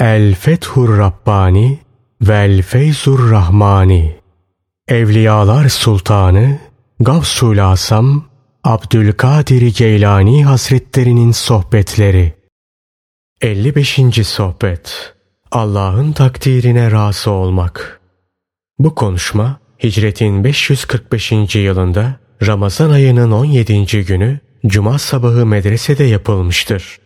El Fethur Rabbani Vel Feyzur Rahmani Evliyalar Sultanı Gavsul Asam Abdülkadir Geylani Hazretlerinin Sohbetleri 55. Sohbet Allah'ın takdirine razı olmak Bu konuşma Hicretin 545. yılında Ramazan ayının 17. günü Cuma sabahı medresede yapılmıştır.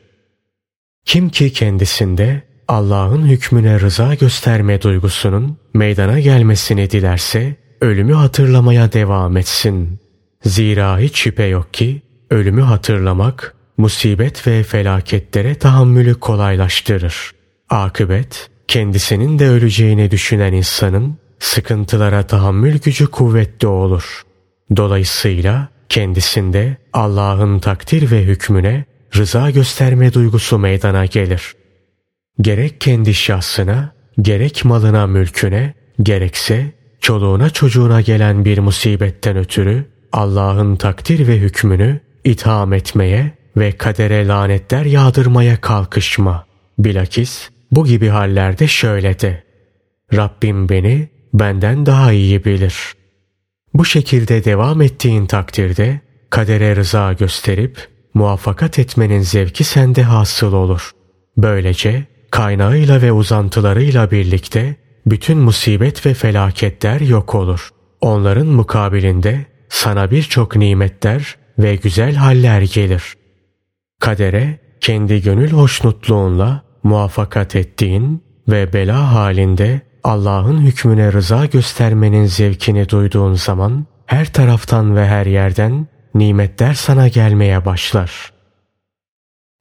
Kim ki kendisinde Allah'ın hükmüne rıza gösterme duygusunun meydana gelmesini dilerse ölümü hatırlamaya devam etsin. Zira hiç şüphe yok ki ölümü hatırlamak musibet ve felaketlere tahammülü kolaylaştırır. Akıbet kendisinin de öleceğini düşünen insanın sıkıntılara tahammül gücü kuvvetli olur. Dolayısıyla kendisinde Allah'ın takdir ve hükmüne rıza gösterme duygusu meydana gelir. Gerek kendi şahsına, gerek malına mülküne, gerekse çoluğuna çocuğuna gelen bir musibetten ötürü Allah'ın takdir ve hükmünü itham etmeye ve kadere lanetler yağdırmaya kalkışma. Bilakis bu gibi hallerde şöyle de. Rabbim beni benden daha iyi bilir. Bu şekilde devam ettiğin takdirde kadere rıza gösterip muvaffakat etmenin zevki sende hasıl olur. Böylece kaynağıyla ve uzantılarıyla birlikte bütün musibet ve felaketler yok olur. Onların mukabilinde sana birçok nimetler ve güzel haller gelir. Kadere kendi gönül hoşnutluğunla muvaffakat ettiğin ve bela halinde Allah'ın hükmüne rıza göstermenin zevkini duyduğun zaman her taraftan ve her yerden nimetler sana gelmeye başlar.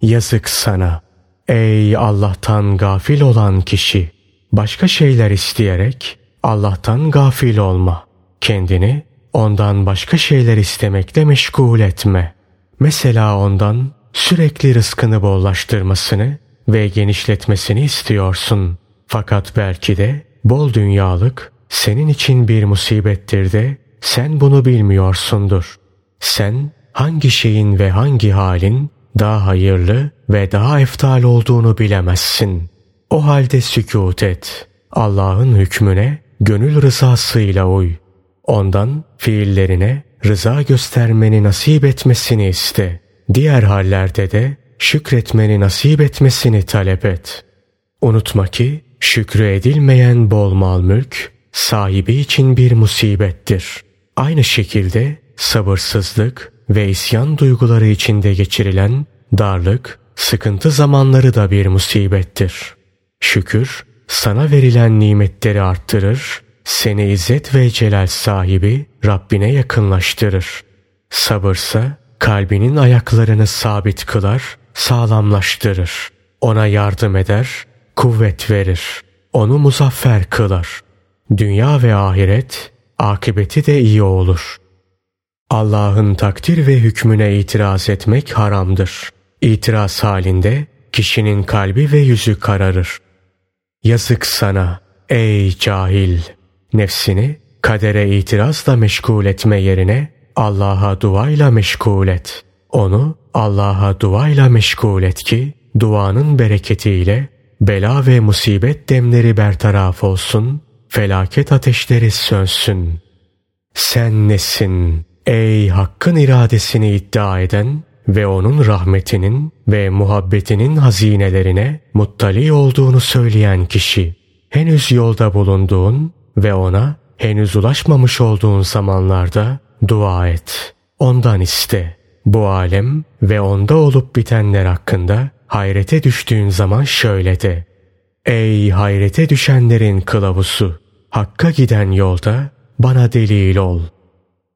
Yazık sana ey Allah'tan gafil olan kişi. Başka şeyler isteyerek Allah'tan gafil olma. Kendini ondan başka şeyler istemekle meşgul etme. Mesela ondan sürekli rızkını bollaştırmasını ve genişletmesini istiyorsun. Fakat belki de bol dünyalık senin için bir musibettir de sen bunu bilmiyorsundur. Sen hangi şeyin ve hangi halin daha hayırlı ve daha eftal olduğunu bilemezsin. O halde sükut et. Allah'ın hükmüne gönül rızasıyla uy. Ondan fiillerine rıza göstermeni nasip etmesini iste. Diğer hallerde de şükretmeni nasip etmesini talep et. Unutma ki şükrü edilmeyen bol mal mülk sahibi için bir musibettir. Aynı şekilde sabırsızlık ve isyan duyguları içinde geçirilen darlık, sıkıntı zamanları da bir musibettir. Şükür sana verilen nimetleri arttırır, seni izzet ve celal sahibi Rabbine yakınlaştırır. Sabırsa kalbinin ayaklarını sabit kılar, sağlamlaştırır. Ona yardım eder, kuvvet verir. Onu muzaffer kılar. Dünya ve ahiret, akıbeti de iyi olur. Allah'ın takdir ve hükmüne itiraz etmek haramdır. İtiraz halinde kişinin kalbi ve yüzü kararır. Yazık sana ey cahil! Nefsini kadere itirazla meşgul etme yerine Allah'a duayla meşgul et. Onu Allah'a duayla meşgul et ki duanın bereketiyle bela ve musibet demleri bertaraf olsun, felaket ateşleri sönsün. Sen nesin ey hakkın iradesini iddia eden ve onun rahmetinin ve muhabbetinin hazinelerine muttali olduğunu söyleyen kişi, henüz yolda bulunduğun ve ona henüz ulaşmamış olduğun zamanlarda dua et. Ondan iste. Bu alem ve onda olup bitenler hakkında hayrete düştüğün zaman şöyle de. Ey hayrete düşenlerin kılavuzu! Hakka giden yolda bana delil ol.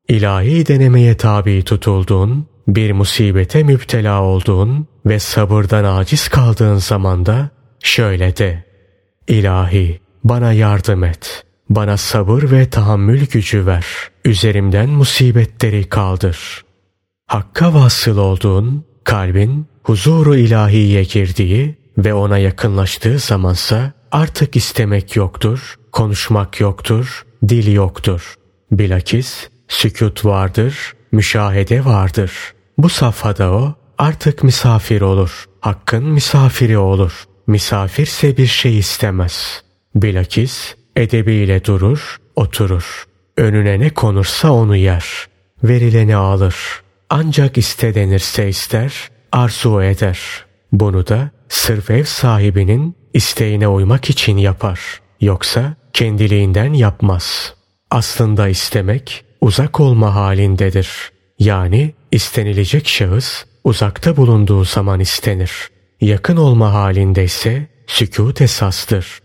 İlahi denemeye tabi tutulduğun, bir musibete müptela olduğun ve sabırdan aciz kaldığın zamanda şöyle de. İlahi bana yardım et. Bana sabır ve tahammül gücü ver. Üzerimden musibetleri kaldır. Hakka vasıl olduğun, kalbin huzuru ilahiye girdiği ve ona yakınlaştığı zamansa artık istemek yoktur, konuşmak yoktur, dil yoktur. Bilakis sükut vardır, müşahede vardır. Bu safhada o artık misafir olur. Hakkın misafiri olur. misafirse bir şey istemez. Bilakis edebiyle durur, oturur. Önüne ne konursa onu yer. Verileni alır. Ancak iste denirse ister, arzu eder. Bunu da sırf ev sahibinin isteğine uymak için yapar. Yoksa kendiliğinden yapmaz. Aslında istemek uzak olma halindedir. Yani istenilecek şahıs uzakta bulunduğu zaman istenir. Yakın olma halinde ise sükut esastır.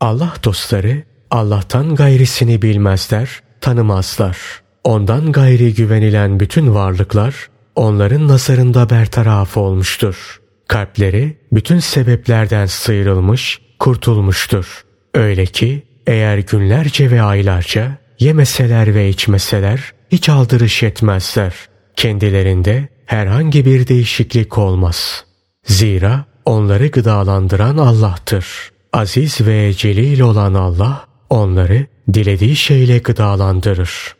Allah dostları Allah'tan gayrisini bilmezler, tanımazlar. Ondan gayri güvenilen bütün varlıklar onların nazarında bertaraf olmuştur. Kalpleri bütün sebeplerden sıyrılmış, kurtulmuştur. Öyle ki eğer günlerce ve aylarca yemeseler ve içmeseler hiç aldırış etmezler. Kendilerinde herhangi bir değişiklik olmaz. Zira onları gıdalandıran Allah'tır. Aziz ve celil olan Allah onları dilediği şeyle gıdalandırır.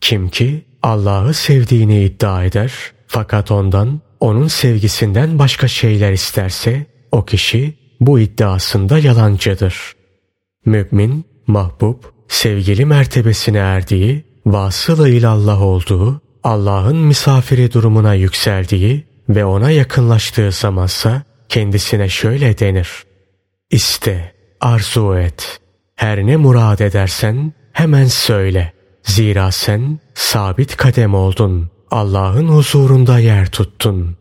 Kim ki Allah'ı sevdiğini iddia eder fakat ondan onun sevgisinden başka şeyler isterse o kişi bu iddiasında yalancıdır. Mümin, mahbub, sevgili mertebesine erdiği, vasılı ilallah olduğu, Allah'ın misafiri durumuna yükseldiği ve ona yakınlaştığı zamansa kendisine şöyle denir. İste, arzu et. Her ne murad edersen hemen söyle. Zira sen sabit kadem oldun. Allah'ın huzurunda yer tuttun.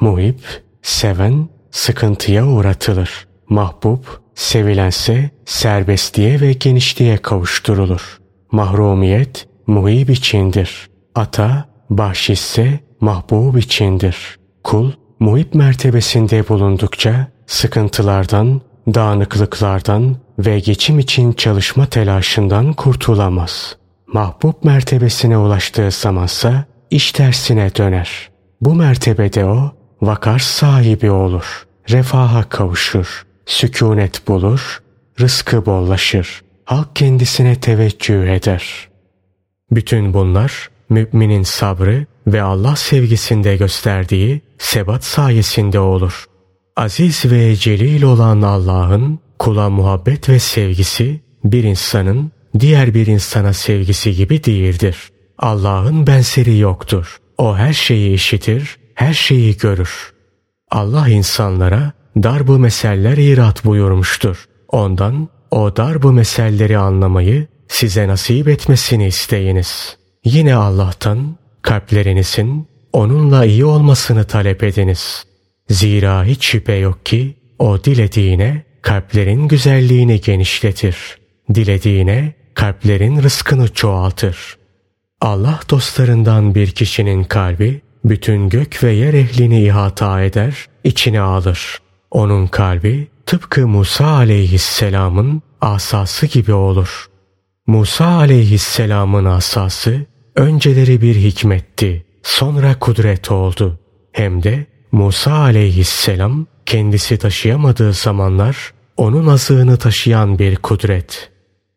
Muhip, seven, sıkıntıya uğratılır. Mahbub, sevilense serbestliğe ve genişliğe kavuşturulur. Mahrumiyet, muhib içindir. Ata, bahşisse mahbub içindir. Kul, muhip mertebesinde bulundukça sıkıntılardan, dağınıklıklardan ve geçim için çalışma telaşından kurtulamaz. Mahbub mertebesine ulaştığı zamansa iş tersine döner. Bu mertebede o vakar sahibi olur, refaha kavuşur, sükunet bulur, rızkı bollaşır, halk kendisine teveccüh eder. Bütün bunlar müminin sabrı ve Allah sevgisinde gösterdiği sebat sayesinde olur. Aziz ve celil olan Allah'ın kula muhabbet ve sevgisi bir insanın diğer bir insana sevgisi gibi değildir. Allah'ın benzeri yoktur. O her şeyi işitir, her şeyi görür. Allah insanlara darbu meseller irat buyurmuştur. Ondan o darbu meselleri anlamayı size nasip etmesini isteyiniz. Yine Allah'tan kalplerinizin onunla iyi olmasını talep ediniz. Zira hiç şüphe yok ki o dilediğine kalplerin güzelliğini genişletir. Dilediğine kalplerin rızkını çoğaltır. Allah dostlarından bir kişinin kalbi bütün gök ve yer ehlini ihata eder, içine alır. Onun kalbi tıpkı Musa aleyhisselamın asası gibi olur. Musa aleyhisselamın asası önceleri bir hikmetti, sonra kudret oldu. Hem de Musa aleyhisselam kendisi taşıyamadığı zamanlar onun azığını taşıyan bir kudret.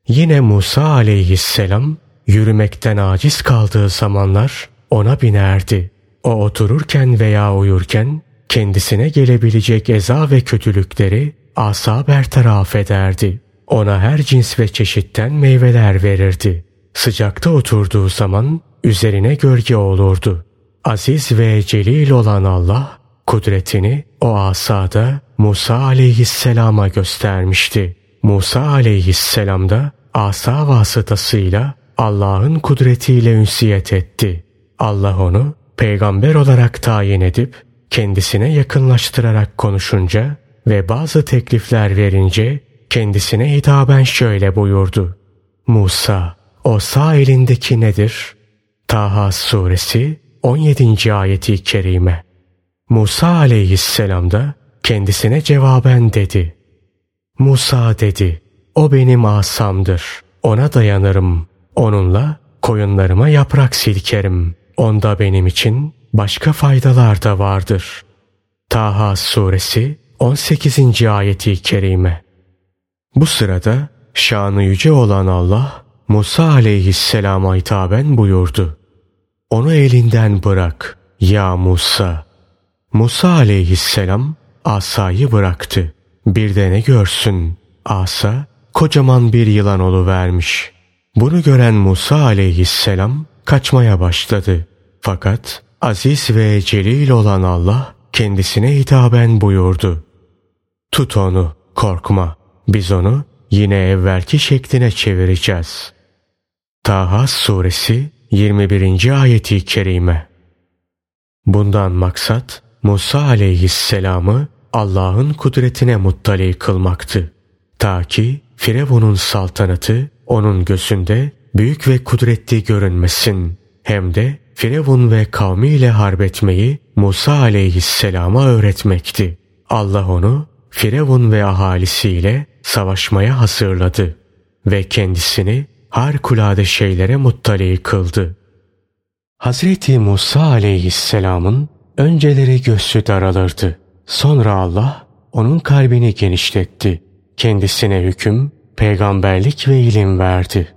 Yine Musa aleyhisselam yürümekten aciz kaldığı zamanlar ona binerdi. O otururken veya uyurken kendisine gelebilecek eza ve kötülükleri asa bertaraf ederdi. Ona her cins ve çeşitten meyveler verirdi. Sıcakta oturduğu zaman üzerine gölge olurdu. Aziz ve celil olan Allah kudretini o asada Musa aleyhisselama göstermişti. Musa aleyhisselam da asa vasıtasıyla Allah'ın kudretiyle ünsiyet etti. Allah onu peygamber olarak tayin edip kendisine yakınlaştırarak konuşunca ve bazı teklifler verince kendisine hitaben şöyle buyurdu. Musa, o sağ elindeki nedir? Taha suresi 17. ayeti kerime. Musa aleyhisselam da kendisine cevaben dedi. Musa dedi, o benim asamdır, ona dayanırım. Onunla koyunlarıma yaprak silkerim. Onda benim için başka faydalar da vardır. Taha suresi 18. ayeti kerime. Bu sırada şanı yüce olan Allah Musa aleyhisselama hitaben buyurdu. Onu elinden bırak ya Musa. Musa aleyhisselam asayı bıraktı. Bir de ne görsün? Asa kocaman bir yılan vermiş. Bunu gören Musa aleyhisselam kaçmaya başladı. Fakat aziz ve celil olan Allah kendisine hitaben buyurdu. Tut onu, korkma. Biz onu yine evvelki şekline çevireceğiz. Taha suresi 21. ayeti kerime. Bundan maksat Musa aleyhisselamı Allah'ın kudretine muttali kılmaktı. Ta ki Firavun'un saltanatı onun gözünde büyük ve kudretli görünmesin. Hem de Firavun ve kavmiyle harbetmeyi Musa aleyhisselama öğretmekti. Allah onu Firavun ve ahalisiyle savaşmaya hazırladı ve kendisini harikulade şeylere muttali kıldı. Hazreti Musa aleyhisselamın önceleri göğsü daralırdı. Sonra Allah onun kalbini genişletti. Kendisine hüküm, peygamberlik ve ilim verdi.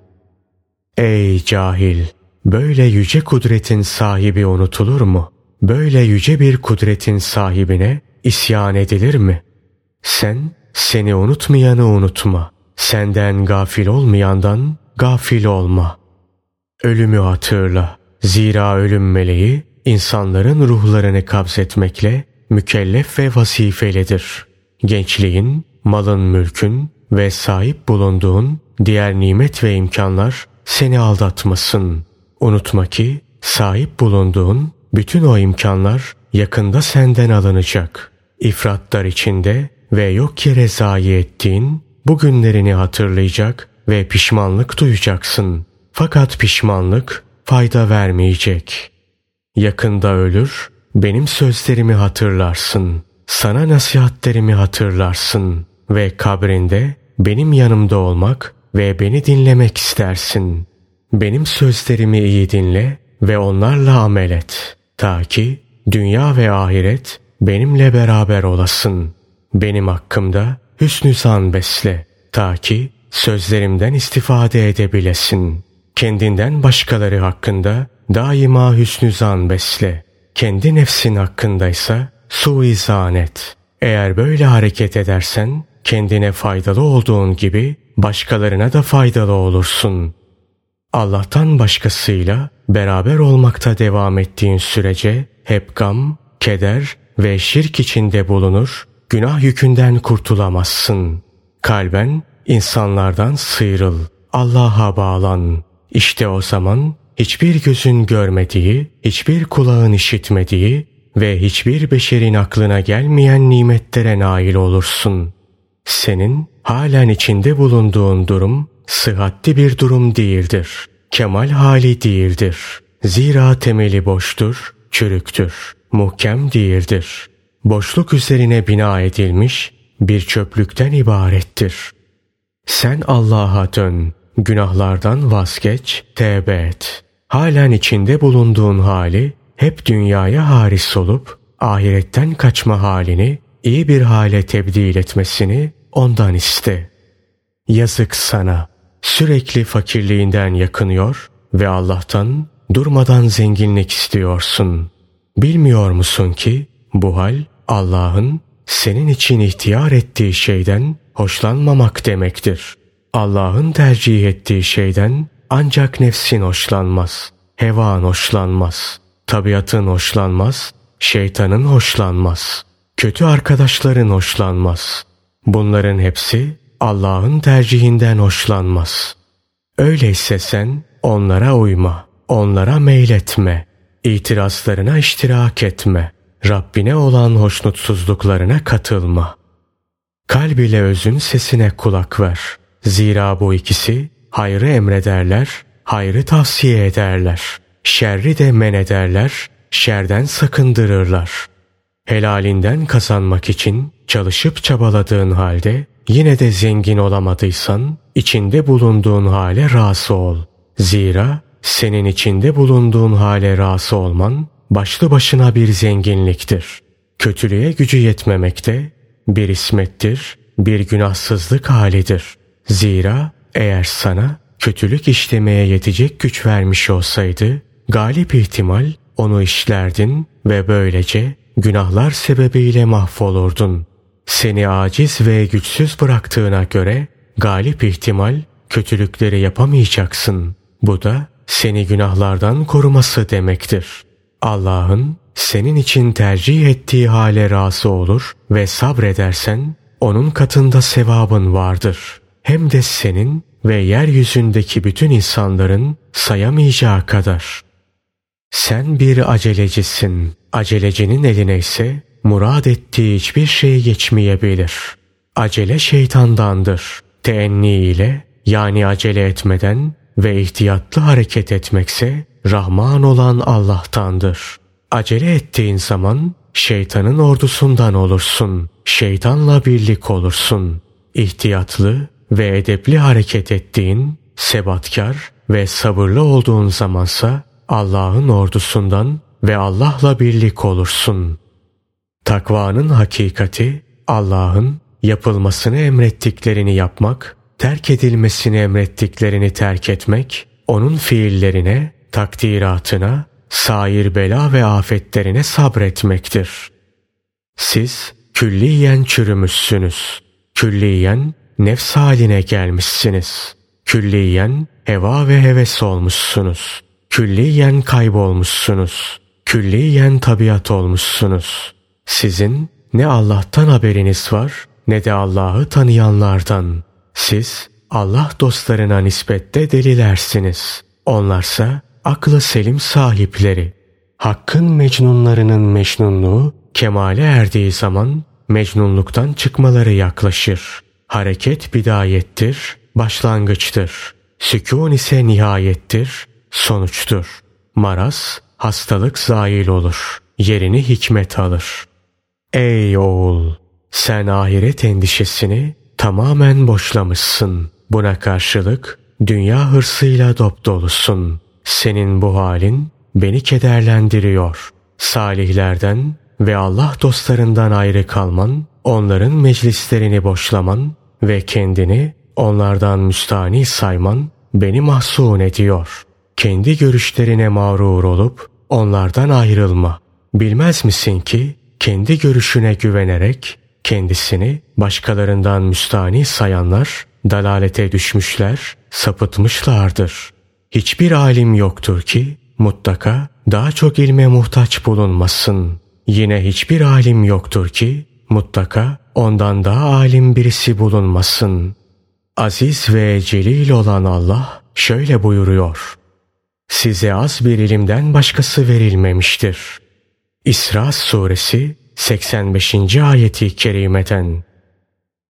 Ey cahil! Böyle yüce kudretin sahibi unutulur mu? Böyle yüce bir kudretin sahibine isyan edilir mi? Sen seni unutmayanı unutma. Senden gafil olmayandan gafil olma. Ölümü hatırla. Zira ölüm meleği insanların ruhlarını kabzetmekle mükellef ve vazifelidir. Gençliğin, malın, mülkün ve sahip bulunduğun diğer nimet ve imkanlar seni aldatmasın. Unutma ki sahip bulunduğun bütün o imkanlar yakında senden alınacak. İfratlar içinde ve yok yere zayi ettiğin bu günlerini hatırlayacak ve pişmanlık duyacaksın. Fakat pişmanlık fayda vermeyecek. Yakında ölür, benim sözlerimi hatırlarsın. Sana nasihatlerimi hatırlarsın ve kabrinde benim yanımda olmak ve beni dinlemek istersin. Benim sözlerimi iyi dinle ve onlarla amel et. Ta ki dünya ve ahiret benimle beraber olasın. Benim hakkımda hüsnü zan besle. Ta ki sözlerimden istifade edebilesin. Kendinden başkaları hakkında daima hüsnü zan besle. Kendi nefsin hakkındaysa suizan et. Eğer böyle hareket edersen kendine faydalı olduğun gibi başkalarına da faydalı olursun. Allah'tan başkasıyla beraber olmakta devam ettiğin sürece hep gam, keder ve şirk içinde bulunur, günah yükünden kurtulamazsın. Kalben insanlardan sıyrıl, Allah'a bağlan. İşte o zaman hiçbir gözün görmediği, hiçbir kulağın işitmediği ve hiçbir beşerin aklına gelmeyen nimetlere nail olursun. Senin halen içinde bulunduğun durum sıhhatli bir durum değildir. Kemal hali değildir. Zira temeli boştur, çürüktür, muhkem değildir. Boşluk üzerine bina edilmiş bir çöplükten ibarettir. Sen Allah'a dön, günahlardan vazgeç, tevbe et. Halen içinde bulunduğun hali hep dünyaya haris olup ahiretten kaçma halini iyi bir hale tebdil etmesini ondan iste. Yazık sana. Sürekli fakirliğinden yakınıyor ve Allah'tan durmadan zenginlik istiyorsun. Bilmiyor musun ki bu hal Allah'ın senin için ihtiyar ettiği şeyden hoşlanmamak demektir. Allah'ın tercih ettiği şeyden ancak nefsin hoşlanmaz, hevan hoşlanmaz, tabiatın hoşlanmaz, şeytanın hoşlanmaz, kötü arkadaşların hoşlanmaz. Bunların hepsi Allah'ın tercihinden hoşlanmaz. Öyleyse sen onlara uyma, onlara meyletme, itirazlarına iştirak etme, Rabbine olan hoşnutsuzluklarına katılma. Kalb ile özün sesine kulak ver. Zira bu ikisi hayrı emrederler, hayrı tavsiye ederler. Şerri de men ederler, şerden sakındırırlar. Helalinden kazanmak için çalışıp çabaladığın halde yine de zengin olamadıysan içinde bulunduğun hale razı ol. Zira senin içinde bulunduğun hale razı olman başlı başına bir zenginliktir. Kötülüğe gücü yetmemekte bir ismettir, bir günahsızlık halidir. Zira eğer sana kötülük işlemeye yetecek güç vermiş olsaydı, galip ihtimal onu işlerdin ve böylece günahlar sebebiyle mahvolurdun. Seni aciz ve güçsüz bıraktığına göre galip ihtimal kötülükleri yapamayacaksın. Bu da seni günahlardan koruması demektir. Allah'ın senin için tercih ettiği hale razı olur ve sabredersen onun katında sevabın vardır. Hem de senin ve yeryüzündeki bütün insanların sayamayacağı kadar. Sen bir acelecisin. Acelecinin eline ise murad ettiği hiçbir şey geçmeyebilir. Acele şeytandandır. Teenni ile yani acele etmeden ve ihtiyatlı hareket etmekse Rahman olan Allah'tandır. Acele ettiğin zaman şeytanın ordusundan olursun. Şeytanla birlik olursun. İhtiyatlı ve edepli hareket ettiğin, sebatkar ve sabırlı olduğun zamansa Allah'ın ordusundan ve Allah'la birlik olursun. Takvanın hakikati Allah'ın yapılmasını emrettiklerini yapmak, terk edilmesini emrettiklerini terk etmek, onun fiillerine, takdiratına, sair bela ve afetlerine sabretmektir. Siz külliyen çürümüşsünüz. Külliyen nefs haline gelmişsiniz. Külliyen heva ve heves olmuşsunuz. Külliyen kaybolmuşsunuz. Külliyen tabiat olmuşsunuz. Sizin ne Allah'tan haberiniz var ne de Allah'ı tanıyanlardan. Siz Allah dostlarına nispette delilersiniz. Onlarsa aklı selim sahipleri. Hakkın mecnunlarının mecnunluğu kemale erdiği zaman mecnunluktan çıkmaları yaklaşır. Hareket bidayettir, başlangıçtır. Sükun ise nihayettir, sonuçtur. Maraz, hastalık zail olur. Yerini hikmet alır. Ey oğul! Sen ahiret endişesini tamamen boşlamışsın. Buna karşılık dünya hırsıyla dop dolusun. Senin bu halin beni kederlendiriyor. Salihlerden ve Allah dostlarından ayrı kalman, onların meclislerini boşlaman ve kendini onlardan müstani sayman beni mahzun ediyor. Kendi görüşlerine mağrur olup onlardan ayrılma. Bilmez misin ki kendi görüşüne güvenerek kendisini başkalarından müstani sayanlar dalalete düşmüşler, sapıtmışlardır. Hiçbir alim yoktur ki mutlaka daha çok ilme muhtaç bulunmasın. Yine hiçbir alim yoktur ki mutlaka ondan daha alim birisi bulunmasın. Aziz ve celil olan Allah şöyle buyuruyor. Size az bir ilimden başkası verilmemiştir. İsra suresi 85. ayeti kerimeden.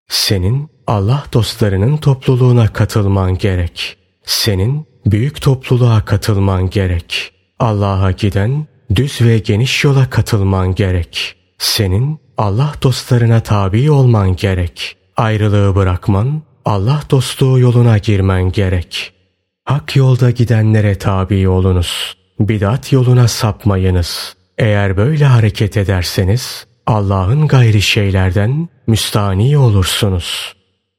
Senin Allah dostlarının topluluğuna katılman gerek. Senin büyük topluluğa katılman gerek. Allah'a giden düz ve geniş yola katılman gerek. Senin Allah dostlarına tabi olman gerek. Ayrılığı bırakman, Allah dostluğu yoluna girmen gerek. Hak yolda gidenlere tabi olunuz. Bidat yoluna sapmayınız. Eğer böyle hareket ederseniz Allah'ın gayri şeylerden müstani olursunuz.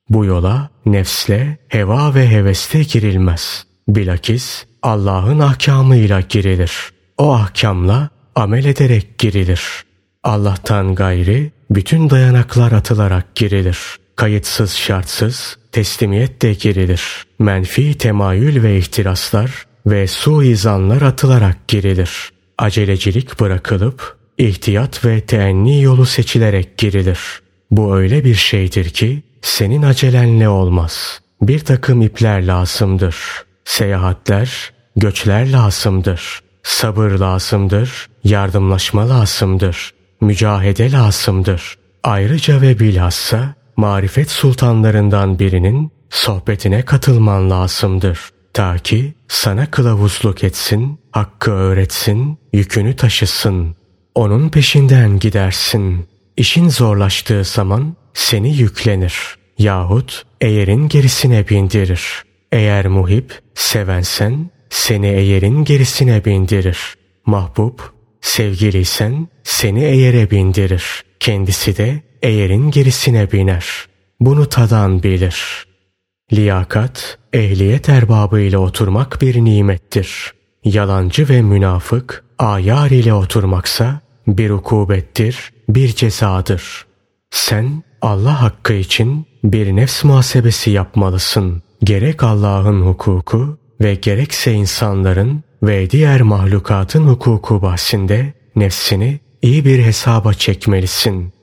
Bu yola nefsle, heva ve heveste girilmez. Bilakis Allah'ın ahkamıyla girilir. O ahkamla amel ederek girilir. Allah'tan gayri bütün dayanaklar atılarak girilir. Kayıtsız şartsız teslimiyet de girilir. Menfi temayül ve ihtiraslar ve suizanlar atılarak girilir. Acelecilik bırakılıp ihtiyat ve teenni yolu seçilerek girilir. Bu öyle bir şeydir ki senin acelenle olmaz. Bir takım ipler lazımdır. Seyahatler, göçler lazımdır. Sabır lazımdır. Yardımlaşma lazımdır. Mücahede lazımdır. Ayrıca ve bilhassa marifet sultanlarından birinin sohbetine katılman lazımdır. Ta ki sana kılavuzluk etsin, hakkı öğretsin, yükünü taşısın. Onun peşinden gidersin. İşin zorlaştığı zaman seni yüklenir yahut eğerin gerisine bindirir. Eğer muhip, sevensen seni eğerin gerisine bindirir. Mahbub, sevgiliysen seni eğere bindirir. Kendisi de eğerin gerisine biner. Bunu tadan bilir. Liyakat, ehliyet erbabı ile oturmak bir nimettir. Yalancı ve münafık, ayar ile oturmaksa bir ukubettir, bir cezadır. Sen Allah hakkı için bir nefs muhasebesi yapmalısın. Gerek Allah'ın hukuku ve gerekse insanların ve diğer mahlukatın hukuku bahsinde nefsini iyi bir hesaba çekmelisin.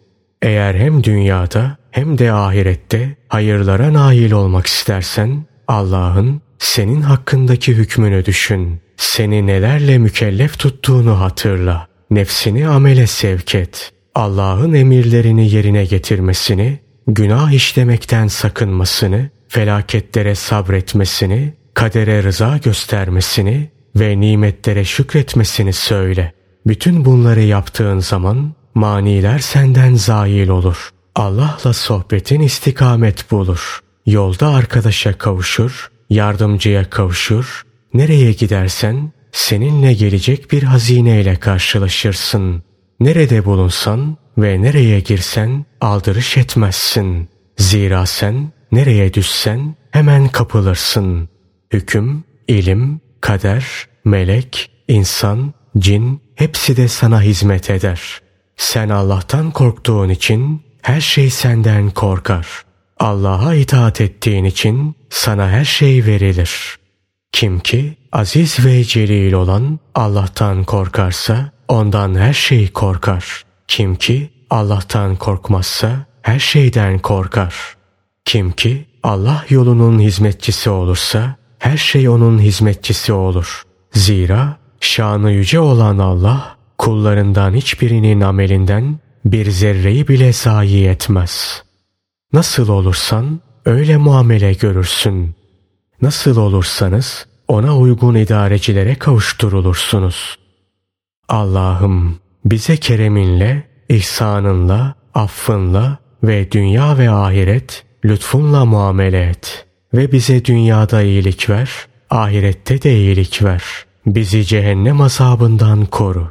Eğer hem dünyada hem de ahirette hayırlara nail olmak istersen Allah'ın senin hakkındaki hükmünü düşün. Seni nelerle mükellef tuttuğunu hatırla. Nefsini amele sevk et. Allah'ın emirlerini yerine getirmesini, günah işlemekten sakınmasını, felaketlere sabretmesini, kadere rıza göstermesini ve nimetlere şükretmesini söyle. Bütün bunları yaptığın zaman maniler senden zail olur. Allah'la sohbetin istikamet bulur. Yolda arkadaşa kavuşur, yardımcıya kavuşur. Nereye gidersen seninle gelecek bir hazineyle karşılaşırsın. Nerede bulunsan ve nereye girsen aldırış etmezsin. Zira sen nereye düşsen hemen kapılırsın. Hüküm, ilim, kader, melek, insan, cin hepsi de sana hizmet eder. Sen Allah'tan korktuğun için her şey senden korkar. Allah'a itaat ettiğin için sana her şey verilir. Kim ki aziz ve celil olan Allah'tan korkarsa ondan her şey korkar. Kim ki Allah'tan korkmazsa her şeyden korkar. Kim ki Allah yolunun hizmetçisi olursa her şey onun hizmetçisi olur. Zira şanı yüce olan Allah kullarından hiçbirinin amelinden bir zerreyi bile zayi etmez. Nasıl olursan öyle muamele görürsün. Nasıl olursanız ona uygun idarecilere kavuşturulursunuz. Allah'ım bize kereminle, ihsanınla, affınla ve dünya ve ahiret lütfunla muamele et. Ve bize dünyada iyilik ver, ahirette de iyilik ver. Bizi cehennem azabından koru.